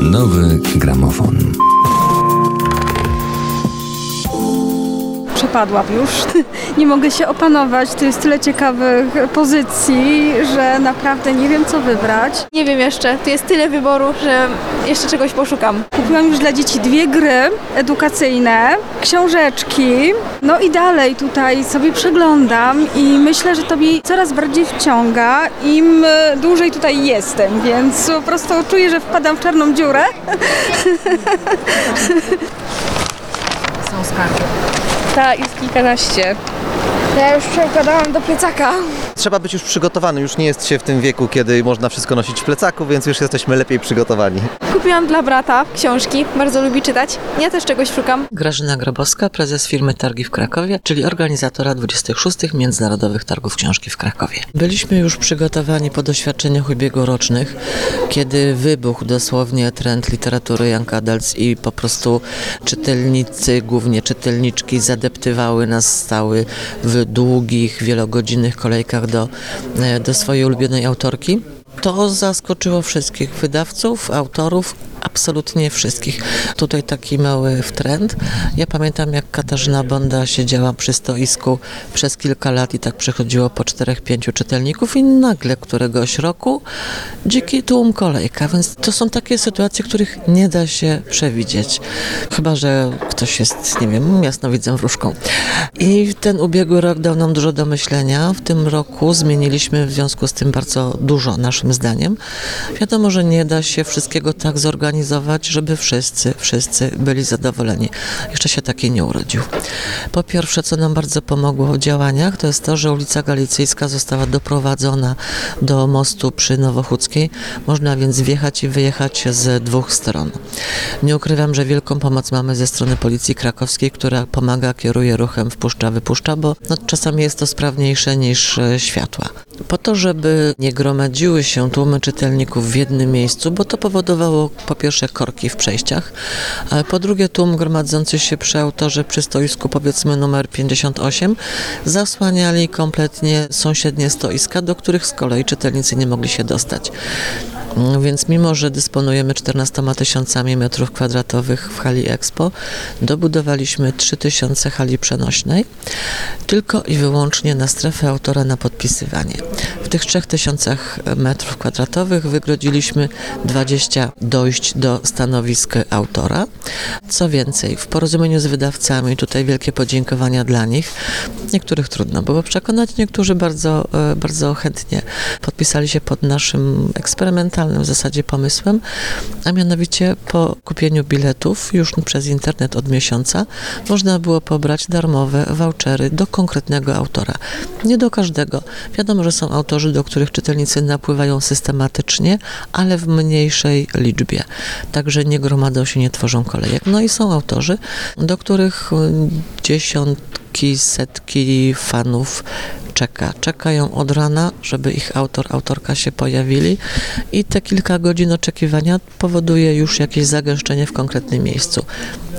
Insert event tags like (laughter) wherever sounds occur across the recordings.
Nowy gramofon. Przepadłam już. (laughs) Nie mogę się opanować. Tu jest tyle ciekawych pozycji, że naprawdę nie wiem, co wybrać. Nie wiem jeszcze, tu jest tyle wyboru, że jeszcze czegoś poszukam. Kupiłam już dla dzieci dwie gry edukacyjne, książeczki, no i dalej tutaj sobie przeglądam i myślę, że to mi coraz bardziej wciąga, im dłużej tutaj jestem, więc po prostu czuję, że wpadam w czarną dziurę. (laughs) Są skarby. Ta jest kilkanaście. Ja już przekładałam do plecaka. Trzeba być już przygotowany, już nie jest się w tym wieku, kiedy można wszystko nosić w plecaku, więc już jesteśmy lepiej przygotowani. Kupiłam dla brata książki, bardzo lubi czytać. Ja też czegoś szukam. Grażyna Grabowska, prezes firmy Targi w Krakowie, czyli organizatora 26. Międzynarodowych Targów Książki w Krakowie. Byliśmy już przygotowani po doświadczeniach ubiegłorocznych, kiedy wybuchł dosłownie trend literatury Young Adults i po prostu czytelnicy, głównie czytelniczki, zadeptywały nas, stały w długich, wielogodzinnych kolejkach do, e, do swojej ulubionej autorki. To zaskoczyło wszystkich wydawców, autorów, absolutnie wszystkich. Tutaj taki mały trend. Ja pamiętam, jak Katarzyna Bonda siedziała przy stoisku przez kilka lat i tak przychodziło po czterech, pięciu czytelników i nagle któregoś roku dziki tłum kolejka, więc to są takie sytuacje, których nie da się przewidzieć. Chyba, że ktoś jest, nie wiem, jasnowidzem wróżką. I ten ubiegły rok dał nam dużo do myślenia. W tym roku zmieniliśmy w związku z tym bardzo dużo, naszym zdaniem. Wiadomo, że nie da się wszystkiego tak zorganizować, żeby wszyscy, wszyscy byli zadowoleni. Jeszcze się taki nie urodził. Po pierwsze, co nam bardzo pomogło w działaniach, to jest to, że ulica Galicyjska została doprowadzona do mostu przy Nowochódzkiej. Można więc wjechać i wyjechać z dwóch stron. Nie ukrywam, że wielką pomoc mamy ze strony Policji Krakowskiej, która pomaga, kieruje ruchem, wpuszcza, wypuszcza, bo no, czasami jest to sprawniejsze niż e, światła. Po to, żeby nie gromadziły się tłumy czytelników w jednym miejscu, bo to powodowało po pierwsze korki w przejściach, a po drugie tłum gromadzący się przy autorze przy stoisku powiedzmy numer 58 zasłaniali kompletnie sąsiednie stoiska, do których z kolei czytelnicy nie mogli się dostać. Więc mimo, że dysponujemy 14 tysiącami metrów kwadratowych w hali Expo, dobudowaliśmy 3000 hali przenośnej tylko i wyłącznie na strefę autora na podpisywanie. W tych 3000 metrów kwadratowych wygrodziliśmy 20 dojść do stanowisk autora. Co więcej, w porozumieniu z wydawcami, tutaj wielkie podziękowania dla nich, niektórych trudno było przekonać, niektórzy bardzo, e, bardzo chętnie podpisali się pod naszym eksperymentalnym w zasadzie pomysłem, a mianowicie po kupieniu biletów już przez internet od miesiąca można było pobrać darmowe vouchery do konkretnego autora. Nie do każdego. Wiadomo, że są autorzy, do których czytelnicy napływają systematycznie, ale w mniejszej liczbie. Także nie gromadzą się, nie tworzą kolejek. No i są autorzy, do których dziesiątki, setki fanów czeka. Czekają od rana, żeby ich autor, autorka się pojawili i te kilka godzin oczekiwania powoduje już jakieś zagęszczenie w konkretnym miejscu.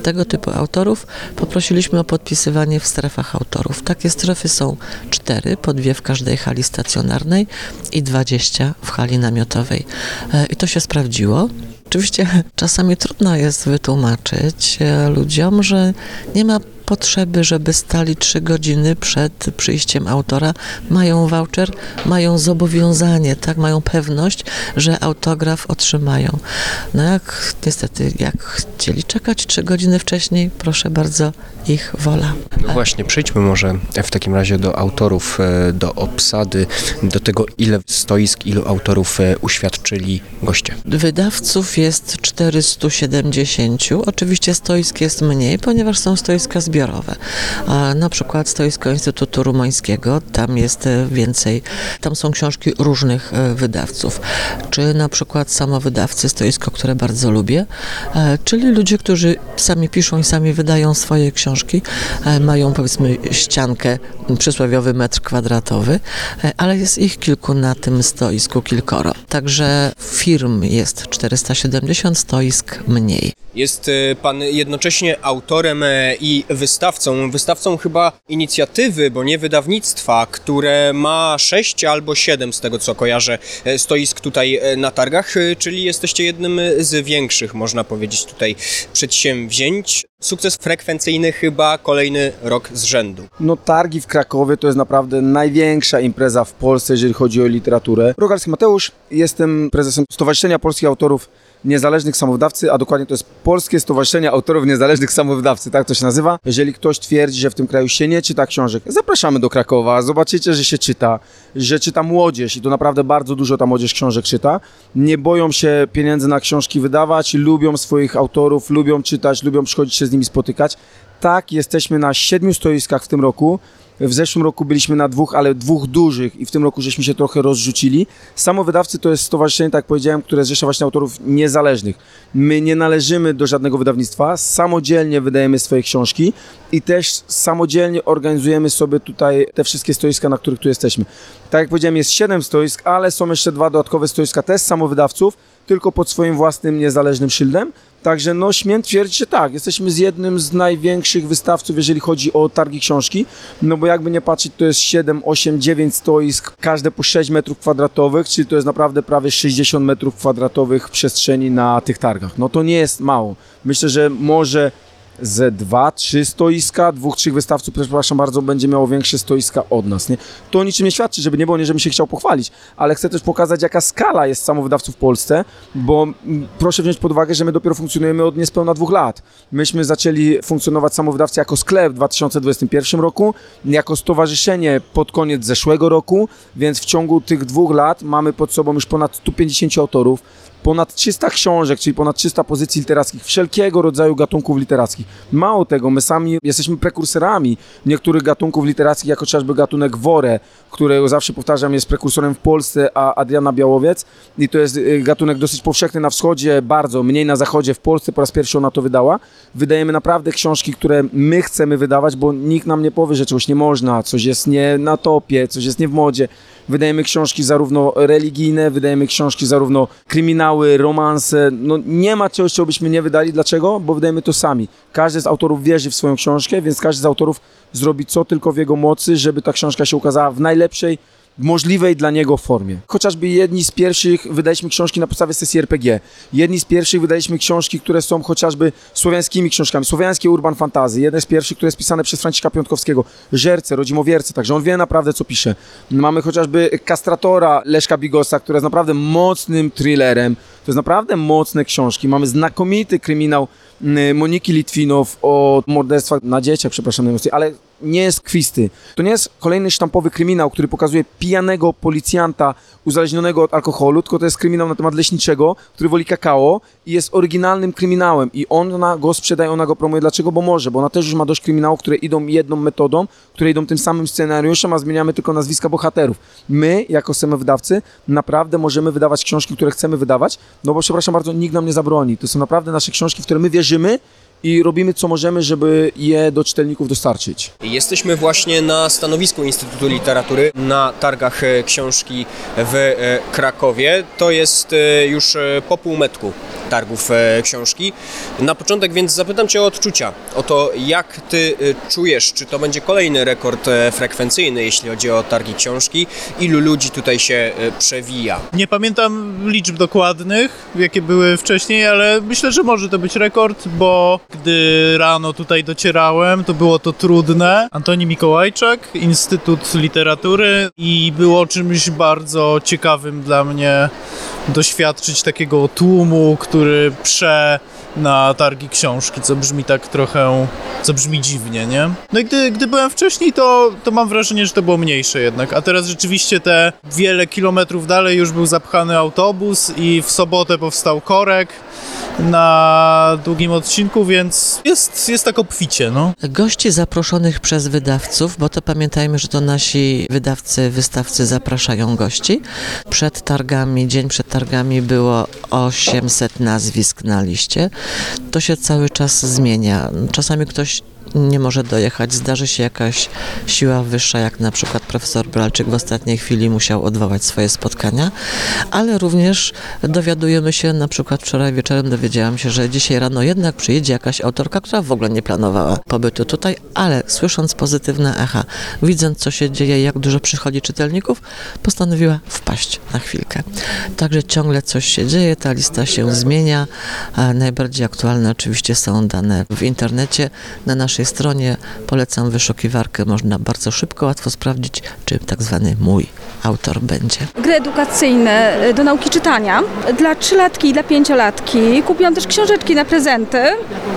Tego typu autorów poprosiliśmy o podpisywanie w strefach autorów. Takie strefy są cztery, po dwie w każdej hali stacjonarnej i 20 w hali namiotowej. E, I to się sprawdziło. Oczywiście czasami trudno jest wytłumaczyć e, ludziom, że nie ma potrzeby, żeby stali trzy godziny przed przyjściem autora, mają voucher, mają zobowiązanie, tak, mają pewność, że autograf otrzymają. No jak niestety, jak chcieli czekać trzy godziny wcześniej, proszę bardzo, ich wola. No właśnie, przejdźmy może w takim razie do autorów, e, do obsady, do tego, ile stoisk, ilu autorów e, uświadczyli goście. Wydawców jest 470. Oczywiście stoisk jest mniej, ponieważ są stoiska zbiorowe. A na przykład stoisko Instytutu Rumańskiego, tam jest e, więcej, tam są książki różnych e, wydawców. Czy na przykład samowydawcy, stoisko, które bardzo lubię, e, czyli ludzie, którzy sami piszą i sami wydają swoje książki, mają powiedzmy ściankę, przysłowiowy metr kwadratowy, ale jest ich kilku na tym stoisku, kilkoro. Także firm jest 470, stoisk mniej. Jest e, pan jednocześnie autorem e, i wystawcą. Wystawcą chyba inicjatywy, bo nie wydawnictwa, które ma sześć albo siedem, z tego co kojarzę, e, stoisk tutaj na targach, czyli jesteście jednym z większych, można powiedzieć, tutaj przedsięwzięć. Sukces frekwencyjny chyba kolejny rok z rzędu. No targi w Krakowie to jest naprawdę największa impreza w Polsce, jeżeli chodzi o literaturę. Rogalski Mateusz, jestem prezesem Stowarzyszenia Polskich Autorów Niezależnych Samowydawcy, a dokładnie to jest Polskie Stowarzyszenie Autorów Niezależnych Samowydawcy, tak to się nazywa. Jeżeli ktoś twierdzi, że w tym kraju się nie czyta książek, zapraszamy do Krakowa, zobaczycie, że się czyta, że czyta młodzież i to naprawdę bardzo dużo ta młodzież książek czyta. Nie boją się pieniędzy na książki wydawać, lubią swoich autorów, lubią czytać, lubią przychodzić się z nimi spotykać. Tak, jesteśmy na siedmiu stoiskach w tym roku. W zeszłym roku byliśmy na dwóch, ale dwóch dużych i w tym roku żeśmy się trochę rozrzucili. Samowydawcy to jest stowarzyszenie, tak jak powiedziałem, które zrzesza właśnie autorów niezależnych. My nie należymy do żadnego wydawnictwa, samodzielnie wydajemy swoje książki i też samodzielnie organizujemy sobie tutaj te wszystkie stoiska, na których tu jesteśmy. Tak jak powiedziałem, jest siedem stoisk, ale są jeszcze dwa dodatkowe stoiska też samowydawców, tylko pod swoim własnym niezależnym szyldem. Także no śmiem twierdzić, że tak, jesteśmy z jednym z największych wystawców, jeżeli chodzi o targi książki, no bo jakby nie patrzeć, to jest 7, 8, 9 stoisk, każde po 6 metrów kwadratowych, czyli to jest naprawdę prawie 60 metrów kwadratowych przestrzeni na tych targach. No to nie jest mało. Myślę, że może ze dwa, trzy stoiska, dwóch, trzech wystawców, przepraszam bardzo, będzie miało większe stoiska od nas, nie? To niczym nie świadczy, żeby nie było, nie żebym się chciał pochwalić, ale chcę też pokazać, jaka skala jest samowydawców w Polsce, bo mm, proszę wziąć pod uwagę, że my dopiero funkcjonujemy od niespełna dwóch lat. Myśmy zaczęli funkcjonować samowydawcy jako sklep w 2021 roku, jako stowarzyszenie pod koniec zeszłego roku, więc w ciągu tych dwóch lat mamy pod sobą już ponad 150 autorów, ponad 300 książek, czyli ponad 300 pozycji literackich, wszelkiego rodzaju gatunków literackich. Mało tego, my sami jesteśmy prekursorami niektórych gatunków literackich, jako chociażby gatunek Wore, którego zawsze powtarzam jest prekursorem w Polsce, a Adriana Białowiec i to jest y, gatunek dosyć powszechny na wschodzie, bardzo, mniej na zachodzie, w Polsce po raz pierwszy ona to wydała. Wydajemy naprawdę książki, które my chcemy wydawać, bo nikt nam nie powie, że czegoś nie można, coś jest nie na topie, coś jest nie w modzie. Wydajemy książki zarówno religijne, wydajemy książki zarówno kryminały, romanse. No nie ma czegoś, czego byśmy nie wydali. Dlaczego? Bo wydajemy to sami. Każdy z autorów wierzy w swoją książkę, więc każdy z autorów zrobi co tylko w jego mocy, żeby ta książka się ukazała w najlepszej możliwej dla niego formie. Chociażby jedni z pierwszych wydaliśmy książki na podstawie sesji RPG. Jedni z pierwszych wydaliśmy książki, które są chociażby słowiańskimi książkami. Słowiańskie urban fantasy. Jeden z pierwszych, które jest pisane przez Franciszka Piątkowskiego. Żerce, rodzimowierce, także on wie naprawdę co pisze. Mamy chociażby Kastratora Leszka Bigosa, która jest naprawdę mocnym thrillerem. To jest naprawdę mocne książki. Mamy znakomity kryminał Moniki Litwinow o morderstwach na dzieciach, przepraszam najmocniej, ale nie jest kwisty. To nie jest kolejny sztampowy kryminał, który pokazuje pijanego policjanta uzależnionego od alkoholu, tylko to jest kryminał na temat leśniczego, który woli kakao i jest oryginalnym kryminałem i ona go sprzedaje, ona go promuje. Dlaczego? Bo może, bo ona też już ma dość kryminałów, które idą jedną metodą, które idą tym samym scenariuszem, a zmieniamy tylko nazwiska bohaterów. My, jako samowydawcy, naprawdę możemy wydawać książki, które chcemy wydawać, no bo przepraszam bardzo, nikt nam nie zabroni. To są naprawdę nasze książki, w które my wierzymy jamais i robimy co możemy, żeby je do czytelników dostarczyć. Jesteśmy właśnie na stanowisku Instytutu Literatury na targach e, książki w e, Krakowie. To jest e, już po półmetku targów książki. Na początek więc zapytam Cię o odczucia, o to jak Ty czujesz, czy to będzie kolejny rekord frekwencyjny, jeśli chodzi o targi książki, ilu ludzi tutaj się przewija. Nie pamiętam liczb dokładnych, jakie były wcześniej, ale myślę, że może to być rekord, bo gdy rano tutaj docierałem, to było to trudne. Antoni Mikołajczak, Instytut Literatury i było czymś bardzo ciekawym dla mnie doświadczyć takiego tłumu, który prze na targi książki, co brzmi tak trochę, co brzmi dziwnie, nie? No i gdy, gdy byłem wcześniej, to, to mam wrażenie, że to było mniejsze jednak, a teraz rzeczywiście te wiele kilometrów dalej już był zapchany autobus i w sobotę powstał korek na długim odcinku, więc jest, jest tak obficie, no. Gości zaproszonych przez wydawców, bo to pamiętajmy, że to nasi wydawcy, wystawcy zapraszają gości. Przed targami, dzień przed targami było 800 nazwisk na liście. To się cały czas zmienia. Czasami ktoś nie może dojechać. Zdarzy się jakaś siła wyższa, jak na przykład profesor Bralczyk w ostatniej chwili musiał odwołać swoje spotkania, ale również dowiadujemy się, na przykład wczoraj wieczorem dowiedziałam się, że dzisiaj rano jednak przyjedzie jakaś autorka, która w ogóle nie planowała pobytu tutaj, ale słysząc pozytywne echa, widząc co się dzieje, jak dużo przychodzi czytelników, postanowiła wpaść na chwilkę. Także ciągle coś się dzieje, ta lista się zmienia. Najbardziej aktualne oczywiście są dane w internecie. Na naszej stronie polecam wyszukiwarkę, można bardzo szybko, łatwo sprawdzić, czy tak zwany mój autor będzie. Gry edukacyjne y, do nauki czytania dla trzylatki i dla pięciolatki. Kupiłam też książeczki na prezenty,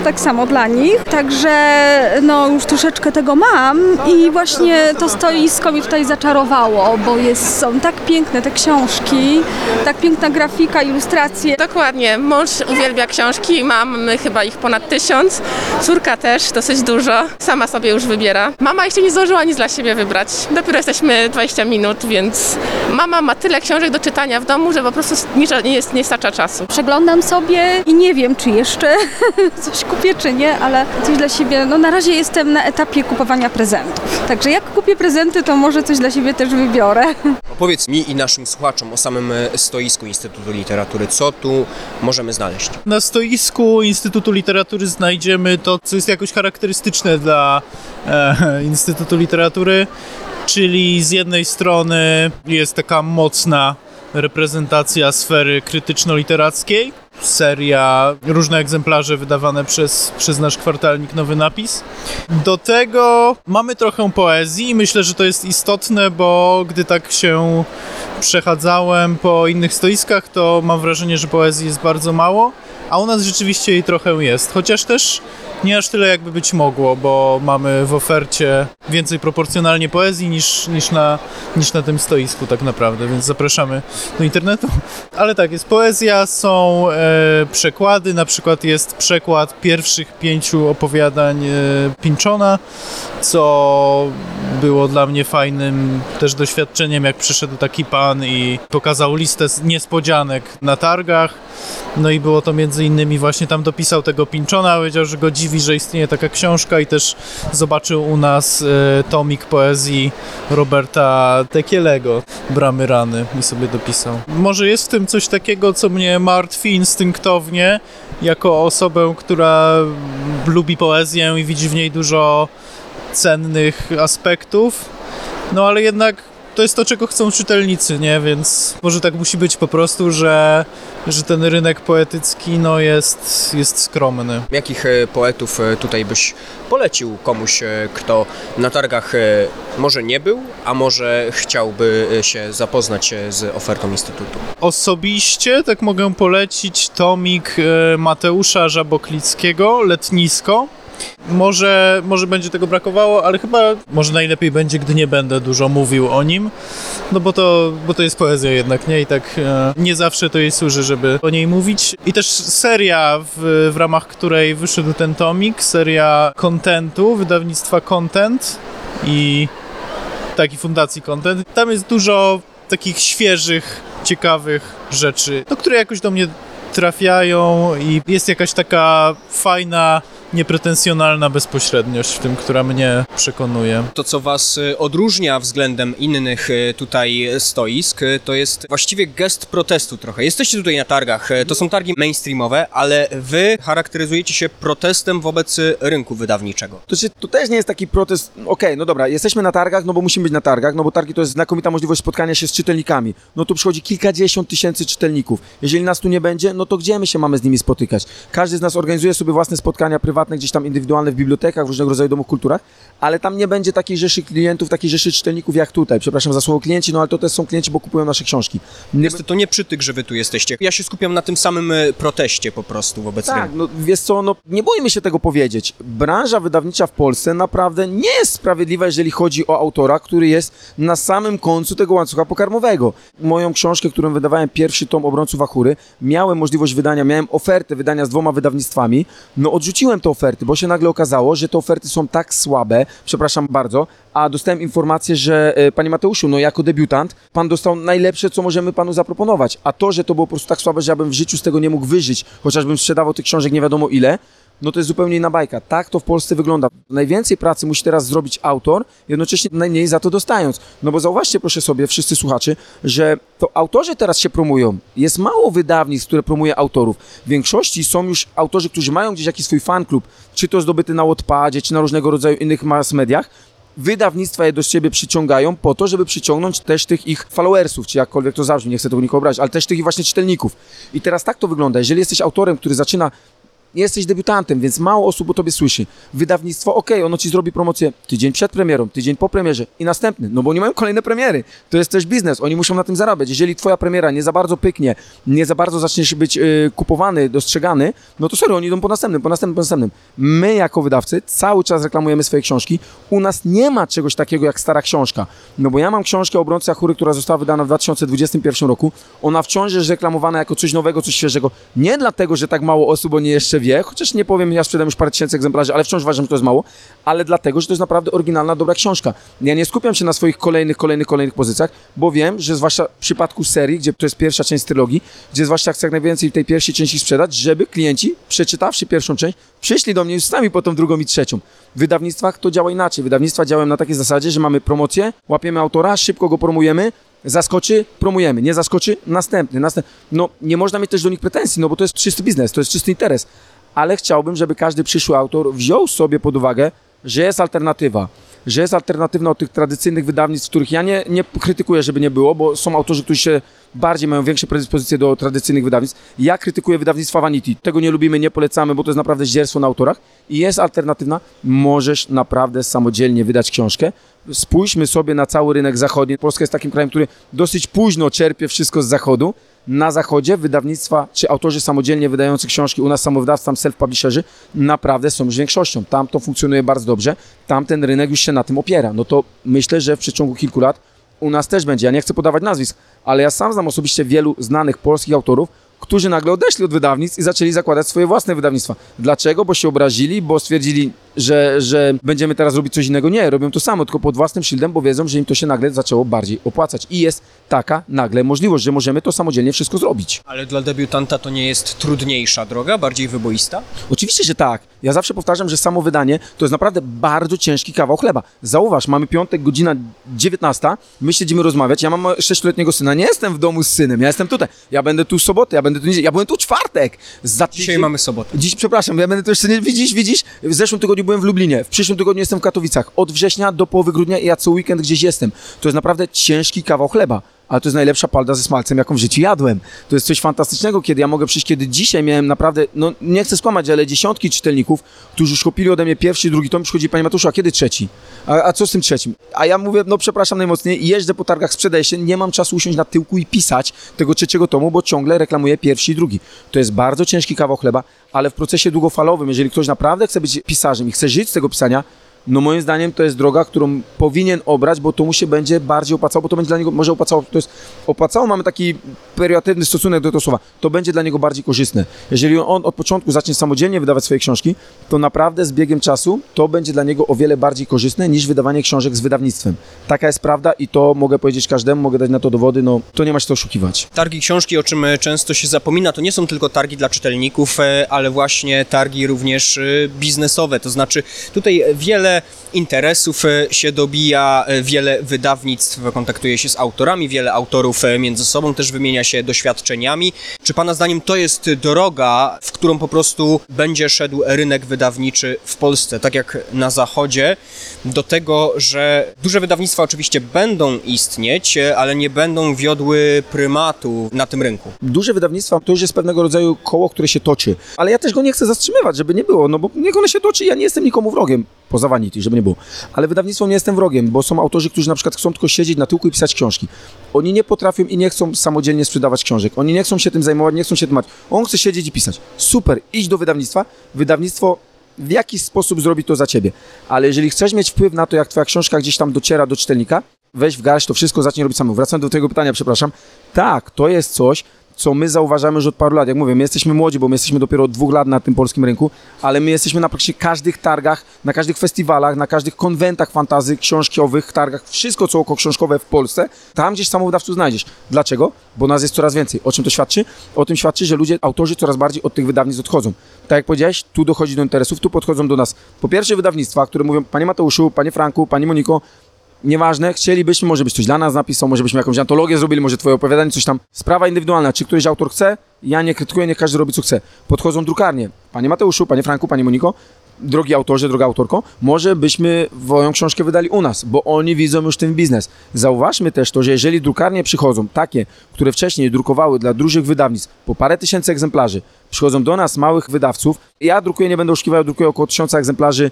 tak samo dla nich. Także no już troszeczkę tego mam i właśnie to stoisko mnie tutaj zaczarowało, bo jest, są tak piękne te książki, tak piękna grafika, ilustracje. Dokładnie. Mąż uwielbia książki, mamy chyba ich ponad tysiąc. Córka też dosyć dużo. Sama sobie już wybiera. Mama jeszcze nie zdążyła nic dla siebie wybrać. Dopiero jesteśmy 20 minut, więc mama ma tyle książek do czytania w domu, że po prostu nie, nie, jest, nie starcza czasu. Przeglądam sobie i nie wiem, czy jeszcze (laughs) coś kupię, czy nie, ale coś dla siebie, no na razie jestem na etapie kupowania prezentów. Także jak kupię prezenty, to może coś dla siebie też wybiorę. (laughs) Opowiedz mi i naszym słuchaczom o samym e, stoisku Instytutu Literatury. Co tu możemy znaleźć? Na stoisku Instytutu Literatury znajdziemy to, co jest jakoś charakterystyczne dla e, Instytutu Literatury, czyli z jednej strony jest taka mocna reprezentacja sfery krytyczno-literackiej, seria, różne egzemplarze wydawane przez, przez nasz kwartalnik Nowy Napis. Do tego mamy trochę poezji i myślę, że to jest istotne, bo gdy tak się przechadzałem po innych stoiskach, to mam wrażenie, że poezji jest bardzo mało, a u nas rzeczywiście jej trochę jest, chociaż też nie aż tyle jakby być mogło, bo mamy w ofercie więcej proporcjonalnie poezji niż, niż, na, niż na tym stoisku tak naprawdę, więc zapraszamy do internetu. Ale tak, jest poezja, są przekłady, na przykład jest przekład pierwszych pięciu opowiadań e, Pinczona, co było dla mnie fajnym też doświadczeniem, jak przyszedł taki pan i pokazał listę niespodzianek na targach. No i było to między innymi właśnie tam dopisał tego Pinczona, powiedział, że go dziwi, że istnieje taka książka i też zobaczył u nas e, tomik poezji Roberta Tekielego, Bramy Rany i sobie dopisał. Może jest w tym coś takiego, co mnie martwi instynktownie, jako osobę, która lubi poezję i widzi w niej dużo cennych aspektów, no ale jednak to jest to, czego chcą czytelnicy, nie? Więc może tak musi być po prostu, że, że ten rynek poetycki no, jest, jest skromny. Jakich e, poetów e, tutaj byś polecił komuś, e, kto na targach może nie był, a może chciałby się zapoznać z ofertą Instytutu? Osobiście tak mogę polecić tomik Mateusza Żaboklickiego, Letnisko. Może, może będzie tego brakowało, ale chyba może najlepiej będzie, gdy nie będę dużo mówił o nim, no bo to, bo to jest poezja jednak, nie? I tak e, nie zawsze to jej służy, żeby o niej mówić. I też seria, w, w ramach której wyszedł ten tomik, seria kontentu, wydawnictwa Content i taki fundacji Content. Tam jest dużo takich świeżych, ciekawych rzeczy, no, które jakoś do mnie trafiają i jest jakaś taka fajna, niepretensjonalna bezpośredniość w tym, która mnie przekonuje. To, co Was e, odróżnia względem innych e, tutaj stoisk, e, to jest właściwie gest protestu trochę. Jesteście tutaj na targach, to są targi mainstreamowe, ale Wy charakteryzujecie się protestem wobec rynku wydawniczego. To, czy, to też nie jest taki protest, okej, no dobra, jesteśmy na targach, no bo musimy być na targach, no bo targi to jest znakomita możliwość spotkania się z czytelnikami. No tu przychodzi kilkadziesiąt tysięcy czytelników. Jeżeli nas tu nie będzie, no to gdzie my się mamy z nimi spotykać? Każdy z nas organizuje sobie własne spotkania prywatne, gdzieś tam indywidualne w bibliotekach, w różnego rodzaju domach kulturach, ale tam nie będzie takiej rzeszy klientów, takiej rzeszy czytelników jak tutaj. Przepraszam za słowo klienci, no ale to też są klienci, bo kupują nasze książki. Nie Jest to nie przytyk, że Wy tu jesteście. Ja się skupiam na tym samym e, proteście po prostu wobec Tak, rynku. no wiesz co, no nie boimy się tego powiedzieć. Branża wydawnicza w Polsce naprawdę nie jest sprawiedliwa, jeżeli chodzi o autora, który jest na samym końcu tego łańcucha pokarmowego. Moją książkę, którą wydawałem, pierwszy tom Obrońców Achury, miałem możliwość wydania, miałem ofertę wydania z dwoma wydawnictwami, no odrzuciłem te oferty, bo się nagle okazało, że te oferty są tak słabe, przepraszam bardzo, a dostałem informację, że e, panie Mateuszu, no jako debiutant, pan dostał najlepsze, co możemy panu zaproponować, a to, że to było po prostu tak słabe, że ja bym w życiu z tego nie mógł wyżyć, chociażbym sprzedawał tych książek nie wiadomo ile, no to jest zupełnie inna bajka. Tak to w Polsce wygląda. Najwięcej pracy musi teraz zrobić autor, jednocześnie najmniej za to dostając. No bo zauważcie proszę sobie, wszyscy słuchacze, że to autorzy teraz się promują. Jest mało wydawnictw, które promuje autorów. W większości są już autorzy, którzy mają gdzieś jakiś swój fan klub, czy to zdobyty na Wattpadzie, czy na różnego rodzaju innych mass mediach, wydawnictwa je do siebie przyciągają po to, żeby przyciągnąć też tych ich followersów, czy jakkolwiek to zabrzmi, nie chcę tego nikogo obrazić, ale też tych ich właśnie czytelników. I teraz tak to wygląda. Jeżeli jesteś autorem, który zaczyna jesteś debiutantem, więc mało osób o tobie słyszy. Wydawnictwo, okej, ono ci zrobi promocję tydzień przed premierą, tydzień po premierze i następny, no bo oni mają kolejne premiery. To jest też biznes, oni muszą na tym zarabiać. Jeżeli twoja premiera nie za bardzo pyknie, nie za bardzo zaczniesz być y, kupowany, dostrzegany, no to sorry, oni idą po następnym, po następnym, po następnym. My jako wydawcy cały czas reklamujemy swoje książki. U nas nie ma czegoś takiego jak stara książka. No bo ja mam książkę obrońcy Achury, która została wydana w 2021 roku. Ona wciąż jest reklamowana jako coś nowego, coś świeżego. Nie dlatego, że tak mało osób o niej jeszcze wie, chociaż nie powiem, ja sprzedam już parę tysięcy egzemplarzy, ale wciąż uważam, że to jest mało, ale dlatego, że to jest naprawdę oryginalna, dobra książka. Ja nie skupiam się na swoich kolejnych, kolejnych, kolejnych pozycjach, bo wiem, że zwłaszcza w przypadku serii, gdzie to jest pierwsza część trylogii, gdzie zwłaszcza chcę jak najwięcej tej pierwszej części sprzedać, żeby klienci, przeczytawszy pierwszą część, przyszli do mnie już sami po tą drugą i trzecią. W wydawnictwach to działa inaczej. Wydawnictwa działają na takiej zasadzie, że mamy promocję, łapiemy autora, szybko go promujemy, Zaskoczy, promujemy. Nie zaskoczy, następny, następny. No, nie można mieć też do nich pretensji, no bo to jest czysty biznes, to jest czysty interes. Ale chciałbym, żeby każdy przyszły autor wziął sobie pod uwagę, że jest alternatywa. Że jest alternatywna od tych tradycyjnych wydawnictw, których ja nie, nie krytykuję, żeby nie było, bo są autorzy, którzy się bardziej mają większe predyspozycje do tradycyjnych wydawnictw. Ja krytykuję wydawnictwa Vanity. Tego nie lubimy, nie polecamy, bo to jest naprawdę zdzierstwo na autorach. I jest alternatywna. Możesz naprawdę samodzielnie wydać książkę. Spójrzmy sobie na cały rynek zachodni. Polska jest takim krajem, który dosyć późno czerpie wszystko z zachodu. Na zachodzie wydawnictwa czy autorzy samodzielnie wydający książki, u nas samowydawcy, tam self-publisherzy, naprawdę są już większością. Tam to funkcjonuje bardzo dobrze. Tam ten rynek już się na tym opiera. No to myślę, że w przeciągu kilku lat u nas też będzie. Ja nie chcę podawać nazwisk, ale ja sam znam osobiście wielu znanych polskich autorów, którzy nagle odeszli od wydawnictw i zaczęli zakładać swoje własne wydawnictwa. Dlaczego? Bo się obrazili, bo stwierdzili, że, że będziemy teraz robić coś innego. Nie, robią to samo, tylko pod własnym szyldem, bo wiedzą, że im to się nagle zaczęło bardziej opłacać. I jest taka nagle możliwość, że możemy to samodzielnie wszystko zrobić. Ale dla debiutanta to nie jest trudniejsza droga, bardziej wyboista? Oczywiście, że tak. Ja zawsze powtarzam, że samo wydanie to jest naprawdę bardzo ciężki kawał chleba. Zauważ, mamy piątek, godzina 19, my siedzimy rozmawiać, ja mam sześcioletniego syna, nie jestem w domu z synem, ja jestem tutaj. Ja będę tu sobotę, ja będę tu niedzielę, ja byłem tu czwartek. Za Dzisiaj mamy sobotę. Dziś, przepraszam, ja będę to jeszcze nie widzisz, widzisz? W zeszłym tygodniu byłem w Lublinie, w przyszłym tygodniu jestem w Katowicach. Od września do połowy grudnia i ja co weekend gdzieś jestem. To jest naprawdę ciężki kawał chleba. Ale to jest najlepsza palda ze smalcem, jaką w życiu jadłem. To jest coś fantastycznego, kiedy ja mogę przyjść, kiedy dzisiaj miałem naprawdę, no nie chcę skłamać, ale dziesiątki czytelników, którzy już kupili ode mnie pierwszy, drugi tom, przychodzi Panie Matuszu, a kiedy trzeci? A, a co z tym trzecim? A ja mówię, no przepraszam najmocniej, jeżdżę po targach, sprzedaję się, nie mam czasu usiąść na tyłku i pisać tego trzeciego tomu, bo ciągle reklamuję pierwszy i drugi. To jest bardzo ciężki kawał chleba, ale w procesie długofalowym, jeżeli ktoś naprawdę chce być pisarzem i chce żyć z tego pisania, no moim zdaniem to jest droga, którą powinien obrać, bo to mu się będzie bardziej opłacało, bo to będzie dla niego, może opłacało, to jest opłacało, mamy taki periatywny stosunek do tego słowa, to będzie dla niego bardziej korzystne. Jeżeli on od początku zacznie samodzielnie wydawać swoje książki, to naprawdę z biegiem czasu to będzie dla niego o wiele bardziej korzystne niż wydawanie książek z wydawnictwem. Taka jest prawda i to mogę powiedzieć każdemu, mogę dać na to dowody, no to nie ma się co oszukiwać. Targi książki, o czym często się zapomina, to nie są tylko targi dla czytelników, e, ale właśnie targi również e, biznesowe. To znaczy tutaj wiele interesów e, się dobija, e, wiele wydawnictw kontaktuje się z autorami, wiele autorów e, między sobą też wymienia się doświadczeniami. Czy Pana zdaniem to jest droga, w którą po prostu będzie szedł rynek wydawniczy w Polsce, tak jak na Zachodzie, do tego, że duże wydawnictwa oczywiście będą istnieć, ale nie będą wiodły prymatu na tym rynku? duże wydawnictwa to już jest pewnego rodzaju koło, które się toczy. Ale ja też go nie chcę zatrzymywać, żeby nie było, no bo niech ono się toczy, ja nie jestem nikomu wrogiem. Poza Vanity, żeby nie było. Ale wydawnictwo nie jestem wrogiem, bo są autorzy, którzy na przykład chcą tylko siedzieć na tyłku i pisać książki. Oni nie potrafią i nie chcą samodzielnie sprzedawać książek. Oni nie chcą się tym zajmować, nie chcą się tym mać. On chce siedzieć i pisać. Super, idź do wydawnictwa. Wydawnictwo w jakiś sposób zrobi to za ciebie. Ale jeżeli chcesz mieć wpływ na to, jak twoja książka gdzieś tam dociera do czytelnika, weź w garść to wszystko, zacznij robić samo. Wracając do tego pytania, przepraszam. Tak, to jest coś, co my zauważamy już od paru lat. Jak mówię, my jesteśmy młodzi, bo my jesteśmy dopiero od dwóch lat na tym polskim rynku, ale my jesteśmy na praktycznie każdych targach, na każdych festiwalach, na każdych konwentach fantazy, książkowych targach, wszystko co oko książkowe w Polsce, tam gdzieś samowydawców znajdziesz. Dlaczego? Bo nas jest coraz więcej. O czym to świadczy? O tym świadczy, że ludzie, autorzy coraz bardziej od tych wydawnictw odchodzą. Tak jak powiedziałeś, tu dochodzi do interesów, tu podchodzą do nas po pierwsze wydawnictwa, które mówią, panie Mateuszu, panie Franku, pani Moniko, nieważne, chcielibyśmy, może byś coś dla nas napisał, może byśmy jakąś antologię zrobili, może twoje opowiadanie, coś tam. Sprawa indywidualna, czy któryś autor chce, ja nie krytykuję, niech każdy robi co chce. Podchodzą drukarnie. Panie Mateuszu, panie Franku, panie Moniko, drogi autorze, droga autorko, może byśmy moją książkę wydali u nas, bo oni widzą już ten biznes. Zauważmy też to, że jeżeli drukarnie przychodzą, takie, które wcześniej drukowały dla dużych wydawnictw po parę tysięcy egzemplarzy, przychodzą do nas małych wydawców, ja drukuję, nie będę oszukiwał, drukuję około tysiąca egzemplarzy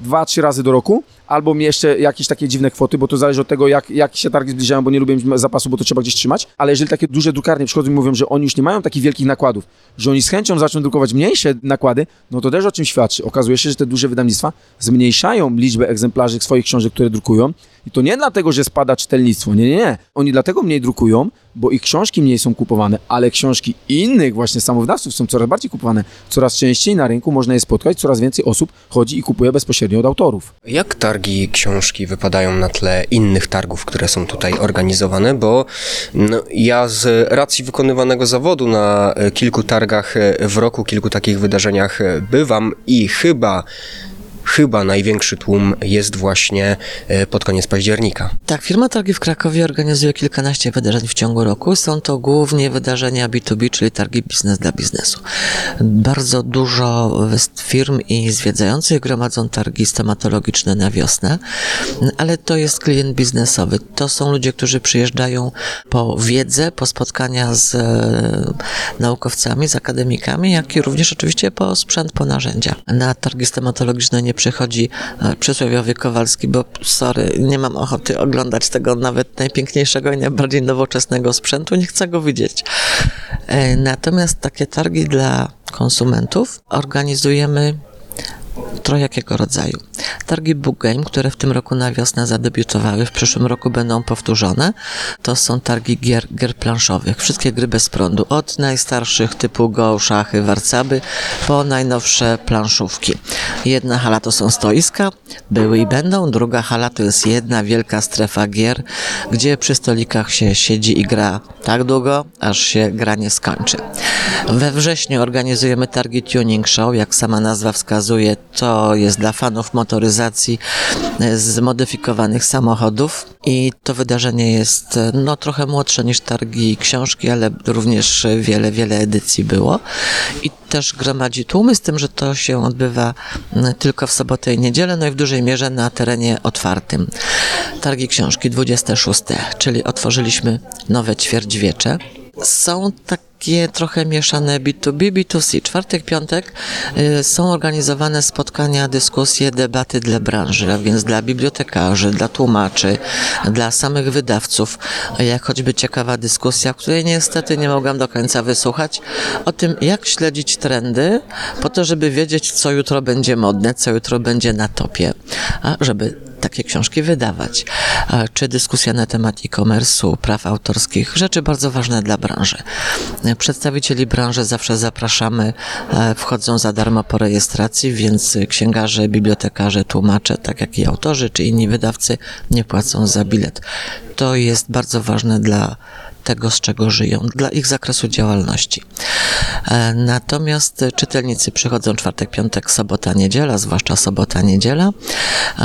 dwa, trzy razy do roku, albo mi jeszcze jakieś takie dziwne kwoty, bo to zależy od tego, jak, jak się targi zbliżają, bo nie lubię zapasu, bo to trzeba gdzieś trzymać. Ale jeżeli takie duże drukarnie przychodzą i mówią, że oni już nie mają takich wielkich nakładów, że oni z chęcią zaczną drukować mniejsze nakłady, no to też o czym świadczy? Okazuje się, że te duże wydawnictwa zmniejszają liczbę egzemplarzy swoich książek, które drukują. I to nie dlatego, że spada czytelnictwo. Nie, nie, nie. Oni dlatego mniej drukują, bo ich książki mniej są kupowane, ale książki innych właśnie samowydawców są coraz bardziej kupowane. Coraz częściej na rynku można je spotkać, coraz więcej osób chodzi i kupuje bezpośrednio od autorów. Jak targi książki wypadają na tle innych targów, które są tutaj organizowane? Bo no, ja z racji wykonywanego zawodu na e, kilku targach e, w roku, kilku takich wydarzeniach e, bywam i chyba chyba największy tłum jest właśnie e, pod koniec października. Tak, firma Targi w Krakowie organizuje kilkanaście wydarzeń w ciągu roku. Są to głównie wydarzenia B2B, czyli targi biznes dla biznesu. Bardzo dużo firm i zwiedzających gromadzą targi stomatologiczne na wiosnę, ale to jest klient biznesowy. To są ludzie, którzy przyjeżdżają po wiedzę, po spotkania z e, naukowcami, z akademikami, jak i również oczywiście po sprzęt, po narzędzia. Na targi stomatologiczne nie przychodzi e, przysłowiowy Kowalski, bo sorry, nie mam ochoty oglądać tego nawet najpiękniejszego i najbardziej nowoczesnego sprzętu, nie chcę go widzieć. E, natomiast takie targi dla konsumentów organizujemy trojakiego rodzaju. Targi Book Game, które w tym roku na wiosnę zadebiutowały, w przyszłym roku będą powtórzone. To są targi gier, gier planszowych. Wszystkie gry bez prądu. Od najstarszych typu Go, szachy, warcaby, po najnowsze planszówki. Jedna hala to są stoiska, były i będą. Druga hala to jest jedna wielka strefa gier, gdzie przy stolikach się siedzi i gra tak długo, aż się gra nie skończy. We wrześniu organizujemy targi Tuning Show. Jak sama nazwa wskazuje, to jest dla fanów motoryzacji e, zmodyfikowanych samochodów i to wydarzenie jest e, no, trochę młodsze niż targi książki, ale również wiele, wiele edycji było i też gromadzi tłumy, z tym, że to się odbywa tylko w sobotę i niedzielę, no i w dużej mierze na terenie otwartym. Targi książki 26, czyli otworzyliśmy nowe ćwierćwiecze. Są takie trochę mieszane B2B, B2C. Czwartek, piątek y, są organizowane spotkania, dyskusje, debaty dla branży, a więc dla bibliotekarzy, dla tłumaczy, dla samych wydawców, jak choćby ciekawa dyskusja, której niestety nie mogłam do końca wysłuchać, o tym, jak śledzić trendy, po to, żeby wiedzieć, co jutro będzie modne, co jutro będzie na topie, a żeby takie książki wydawać, czy dyskusja na temat e-commerce'u, praw autorskich, rzeczy bardzo ważne dla branży. Przedstawicieli branży zawsze zapraszamy, e, wchodzą za darmo po rejestracji, więc księgarze, bibliotekarze, tłumacze, tak jak i autorzy czy inni wydawcy nie płacą za bilet. To jest bardzo ważne dla tego, z czego żyją, dla ich zakresu działalności. E, natomiast czytelnicy przychodzą czwartek, piątek, sobota, niedziela, zwłaszcza sobota, niedziela,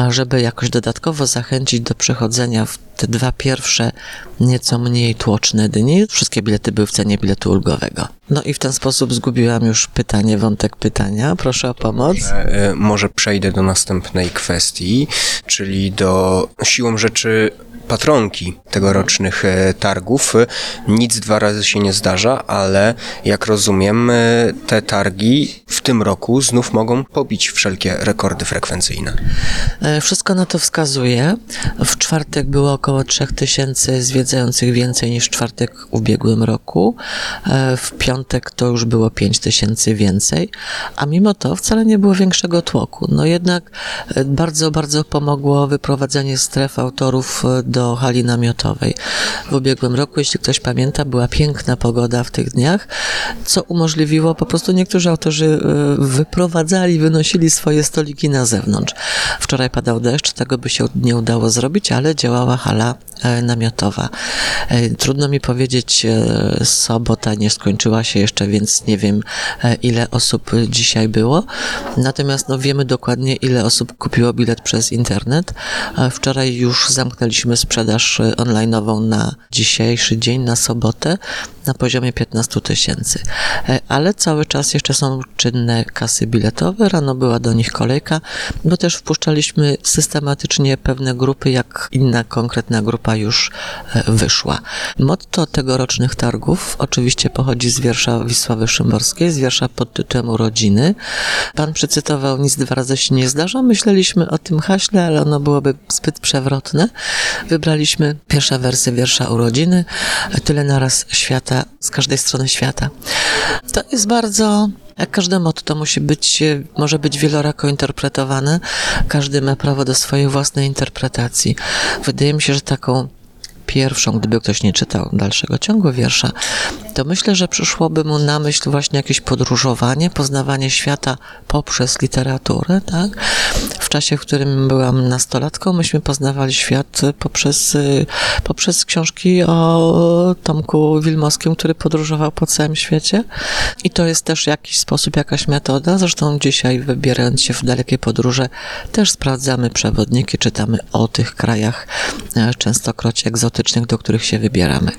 żeby jakoś dodatkowo zachęcić do przychodzenia w te dwa pierwsze, nieco mniej tłoczne dni. Wszystkie bilety były w cenie biletu ulgowego. No i w ten sposób zgubiłam już pytanie, wątek pytania. Proszę o pomoc. E, może przejdę do następnej kwestii, czyli do siłą rzeczy patronki tegorocznych e, targów. Nic dwa razy się nie zdarza, ale jak rozumiem, e, te targi w tym roku znów mogą pobić wszelkie rekordy frekwencyjne. E, wszystko na to wskazuje. W czwartek było około 3000 zwiedzających więcej niż czwartek w ubiegłym roku. W piątek to już było 5000 więcej, a mimo to wcale nie było większego tłoku. No jednak bardzo, bardzo pomogło wyprowadzenie stref autorów do hali namiotowej. W ubiegłym roku, jeśli ktoś pamięta, była piękna pogoda w tych dniach, co umożliwiło po prostu niektórzy autorzy e, wyprowadzali, wynosili swoje stoliki na zewnątrz. Wczoraj padał deszcz, tego by się nie udało zrobić, ale działała hala e, namiotowa. E, Trudno mi powiedzieć, sobota nie skończyła się jeszcze, więc nie wiem ile osób dzisiaj było. Natomiast no, wiemy dokładnie ile osób kupiło bilet przez internet. Wczoraj już zamknęliśmy sprzedaż e, online'ową na dzisiejszy dzień, na sobotę, na poziomie 15 tysięcy. E, Ale cały czas jeszcze są czynne kasy biletowe. Rano była do nich kolejka, bo też wpuszczaliśmy systematycznie pewne grupy, jak inna konkretna grupa już e, wyszła. Motto tegorocznych targów oczywiście pochodzi z wiersza Wisławy Szymborskiej, z wiersza pod tytułem Urodziny. Pan przycytował Nic dwa razy się nie zdarza. Myśleliśmy o tym haśle, ale ono byłoby zbyt przewrotne. Wybraliśmy pierwsze wersy wiersza Urodziny, tyle naraz świata, z każdej strony świata. To jest bardzo jak każde motto musi być, może być wielorako interpretowane. Każdy ma prawo do swojej własnej interpretacji. Wydaje mi się, że taką pierwszą, gdyby ktoś nie czytał dalszego ciągu wiersza, to myślę, że przyszłoby mu na myśl właśnie jakieś podróżowanie, poznawanie świata poprzez literaturę, tak? W czasie, w którym byłam nastolatką, myśmy poznawali świat poprzez, y, poprzez książki o Tomku Wilmowskim, który podróżował po całym świecie. I to jest też jakiś sposób, jakaś metoda. Zresztą dzisiaj, wybierając się w dalekie podróże, też sprawdzamy przewodniki, czytamy o tych krajach, e, częstokroć egzotycznych, do których się wybieramy.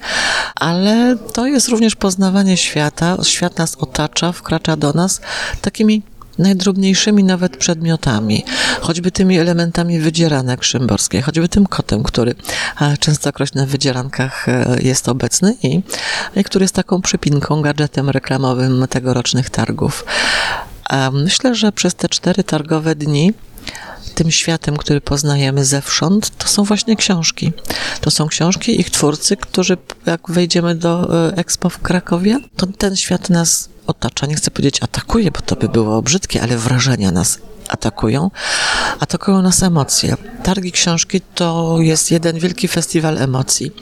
Ale to jest również poznawanie świata. Świat nas otacza, wkracza do nas takimi najdrobniejszymi nawet przedmiotami, choćby tymi elementami wydzieranek szymborskie, choćby tym kotem, który e, częstokroć na wydzierankach e, jest obecny i, i który jest taką przypinką, gadżetem reklamowym tegorocznych targów. Myślę, że przez te cztery targowe dni tym światem, który poznajemy zewsząd, to są właśnie książki. To są książki, ich twórcy, którzy jak wejdziemy do e, Expo w Krakowie, to ten świat nas otacza. Nie chcę powiedzieć atakuje, bo to by było brzydkie, ale wrażenia nas atakują. Atakują nas emocje. Targi książki to jest jeden wielki festiwal emocji.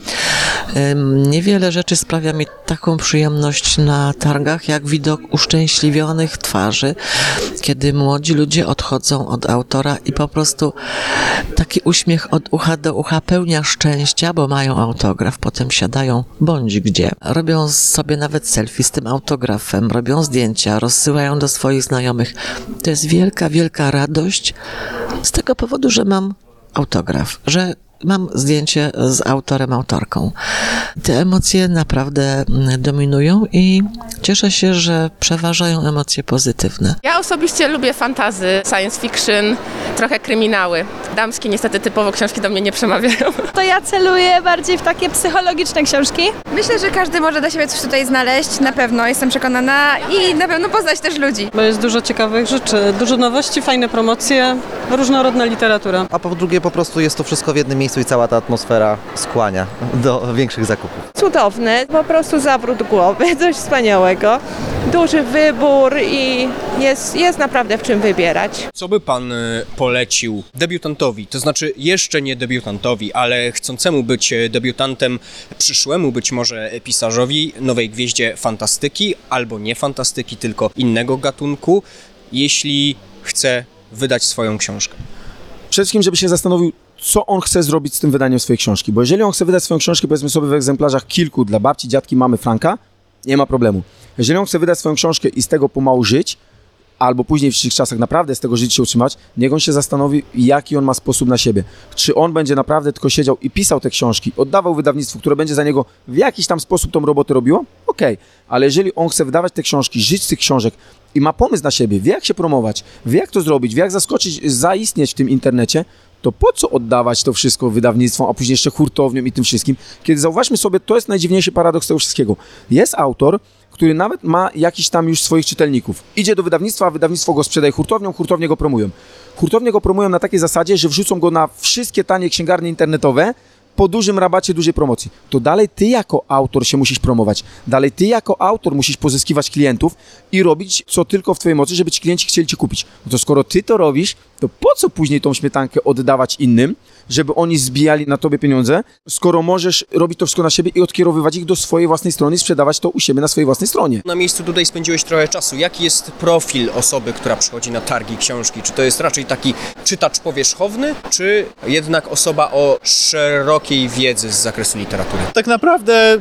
Niewiele rzeczy sprawia mi taką przyjemność na targach, jak widok uszczęśliwionych twarzy, kiedy młodzi ludzie odchodzą od autora i po prostu taki uśmiech od ucha do ucha pełnia szczęścia, bo mają autograf, potem siadają bądź gdzie, robią sobie nawet selfie z tym autografem, robią zdjęcia, rozsyłają do swoich znajomych. To jest wielka, wielka radość z tego powodu, że mam autograf, że mam zdjęcie z autorem, autorką. Te emocje naprawdę mm, dominują i cieszę się, że przeważają emocje pozytywne. Ja osobiście lubię fantazy, science fiction, trochę kryminały. Damskie niestety typowo książki do mnie nie przemawiają. (laughs) To ja celuję bardziej w takie psychologiczne książki. Myślę, że każdy może dla siebie coś tutaj znaleźć, na pewno, jestem przekonana i na pewno poznać też ludzi. Bo jest dużo ciekawych rzeczy, dużo nowości, fajne promocje, różnorodna literatura. A po drugie po prostu jest to wszystko w jednym miejscu i cała ta atmosfera skłania do większych zakupów. Cudowne, po prostu zawrót głowy, (laughs) coś wspaniałego. Duży wybór i jest, jest naprawdę w czym wybierać. Co by pan e, polecił debiutantowi, to znaczy jeszcze nie debiutantowi, ale chcącemu być e, debiutantem, przyszłemu być może pisarzowi, nowej gwieździe fantastyki albo nie fantastyki, tylko innego gatunku, jeśli chce wydać swoją książkę? Przede wszystkim, żeby się zastanowił, co on chce zrobić z tym wydaniem swojej książki. Bo jeżeli on chce wydać swoją książkę, powiedzmy sobie w egzemplarzach kilku dla babci, dziadki, mamy Franka, nie ma problemu. Jeżeli on chce wydać swoją książkę i z tego pomału żyć, albo później w przyszłych czasach naprawdę z tego żyć się utrzymać, niech on się zastanowi, jaki on ma sposób na siebie. Czy on będzie naprawdę tylko siedział i pisał te książki, oddawał wydawnictwu, które będzie za niego w jakiś tam sposób tą robotę robiło? Okej, ale jeżeli on chce wydawać te książki, żyć z tych książek i ma pomysł na siebie, wie jak się promować, wie jak to zrobić, wie jak zaskoczyć, zaistnieć w tym internecie, to po co oddawać to wszystko wydawnictwom, a później jeszcze hurtowniom i tym wszystkim? Kiedy zauważmy sobie, to jest najdziwniejszy paradoks tego wszystkiego. Jest autor, który nawet ma jakiś tam już swoich czytelników. Idzie do wydawnictwa, a wydawnictwo go sprzedaje hurtowniom, hurtownie go promują. Hurtownie go promują na takiej zasadzie, że wrzucą go na wszystkie tanie księgarnie internetowe, po dużym rabacie, dużej promocji, to dalej ty jako autor się musisz promować. Dalej ty jako autor musisz pozyskiwać klientów i robić co tylko w twojej mocy, żeby ci klienci chcieli cię kupić. No to skoro ty to robisz, to po co później tą śmietankę oddawać innym, żeby oni zbijali na tobie pieniądze, skoro możesz robić to wszystko na siebie i odkierowywać ich do swojej własnej strony i sprzedawać to u siebie na swojej własnej stronie. Na miejscu tutaj spędziłeś trochę czasu. Jaki jest profil osoby, która przychodzi na targi książki? Czy to jest raczej taki czytacz powierzchowny, czy jednak osoba o szerokiej wiedzy z zakresu literatury? Tak naprawdę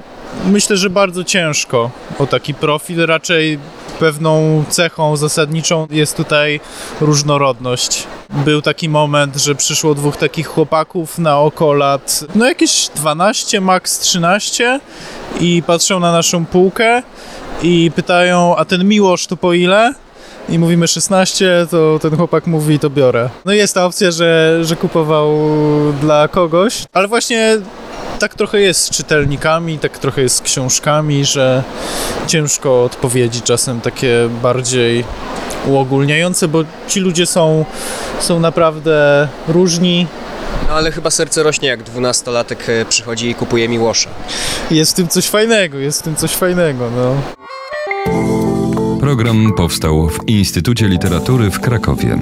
myślę, że bardzo ciężko o taki profil. Raczej pewną cechą zasadniczą jest tutaj różnorodność. Był taki moment, że przyszło dwóch takich chłopaków na oko lat, no jakieś 12, max 13 i patrzą na naszą półkę i pytają, a ten Miłosz to po ile? I mówimy 16, to ten chłopak mówi, to biorę. No jest ta opcja, że, że kupował dla kogoś, ale właśnie tak trochę jest z czytelnikami, tak trochę jest z książkami, że ciężko odpowiedzi czasem takie bardziej uogólniające, bo ci ludzie są, są naprawdę różni. No ale chyba serce rośnie, jak dwunastolatek e, przychodzi i kupuje Miłosza. Jest w tym coś fajnego, jest w tym coś fajnego, no. Program powstał w Instytucie Literatury w Krakowie.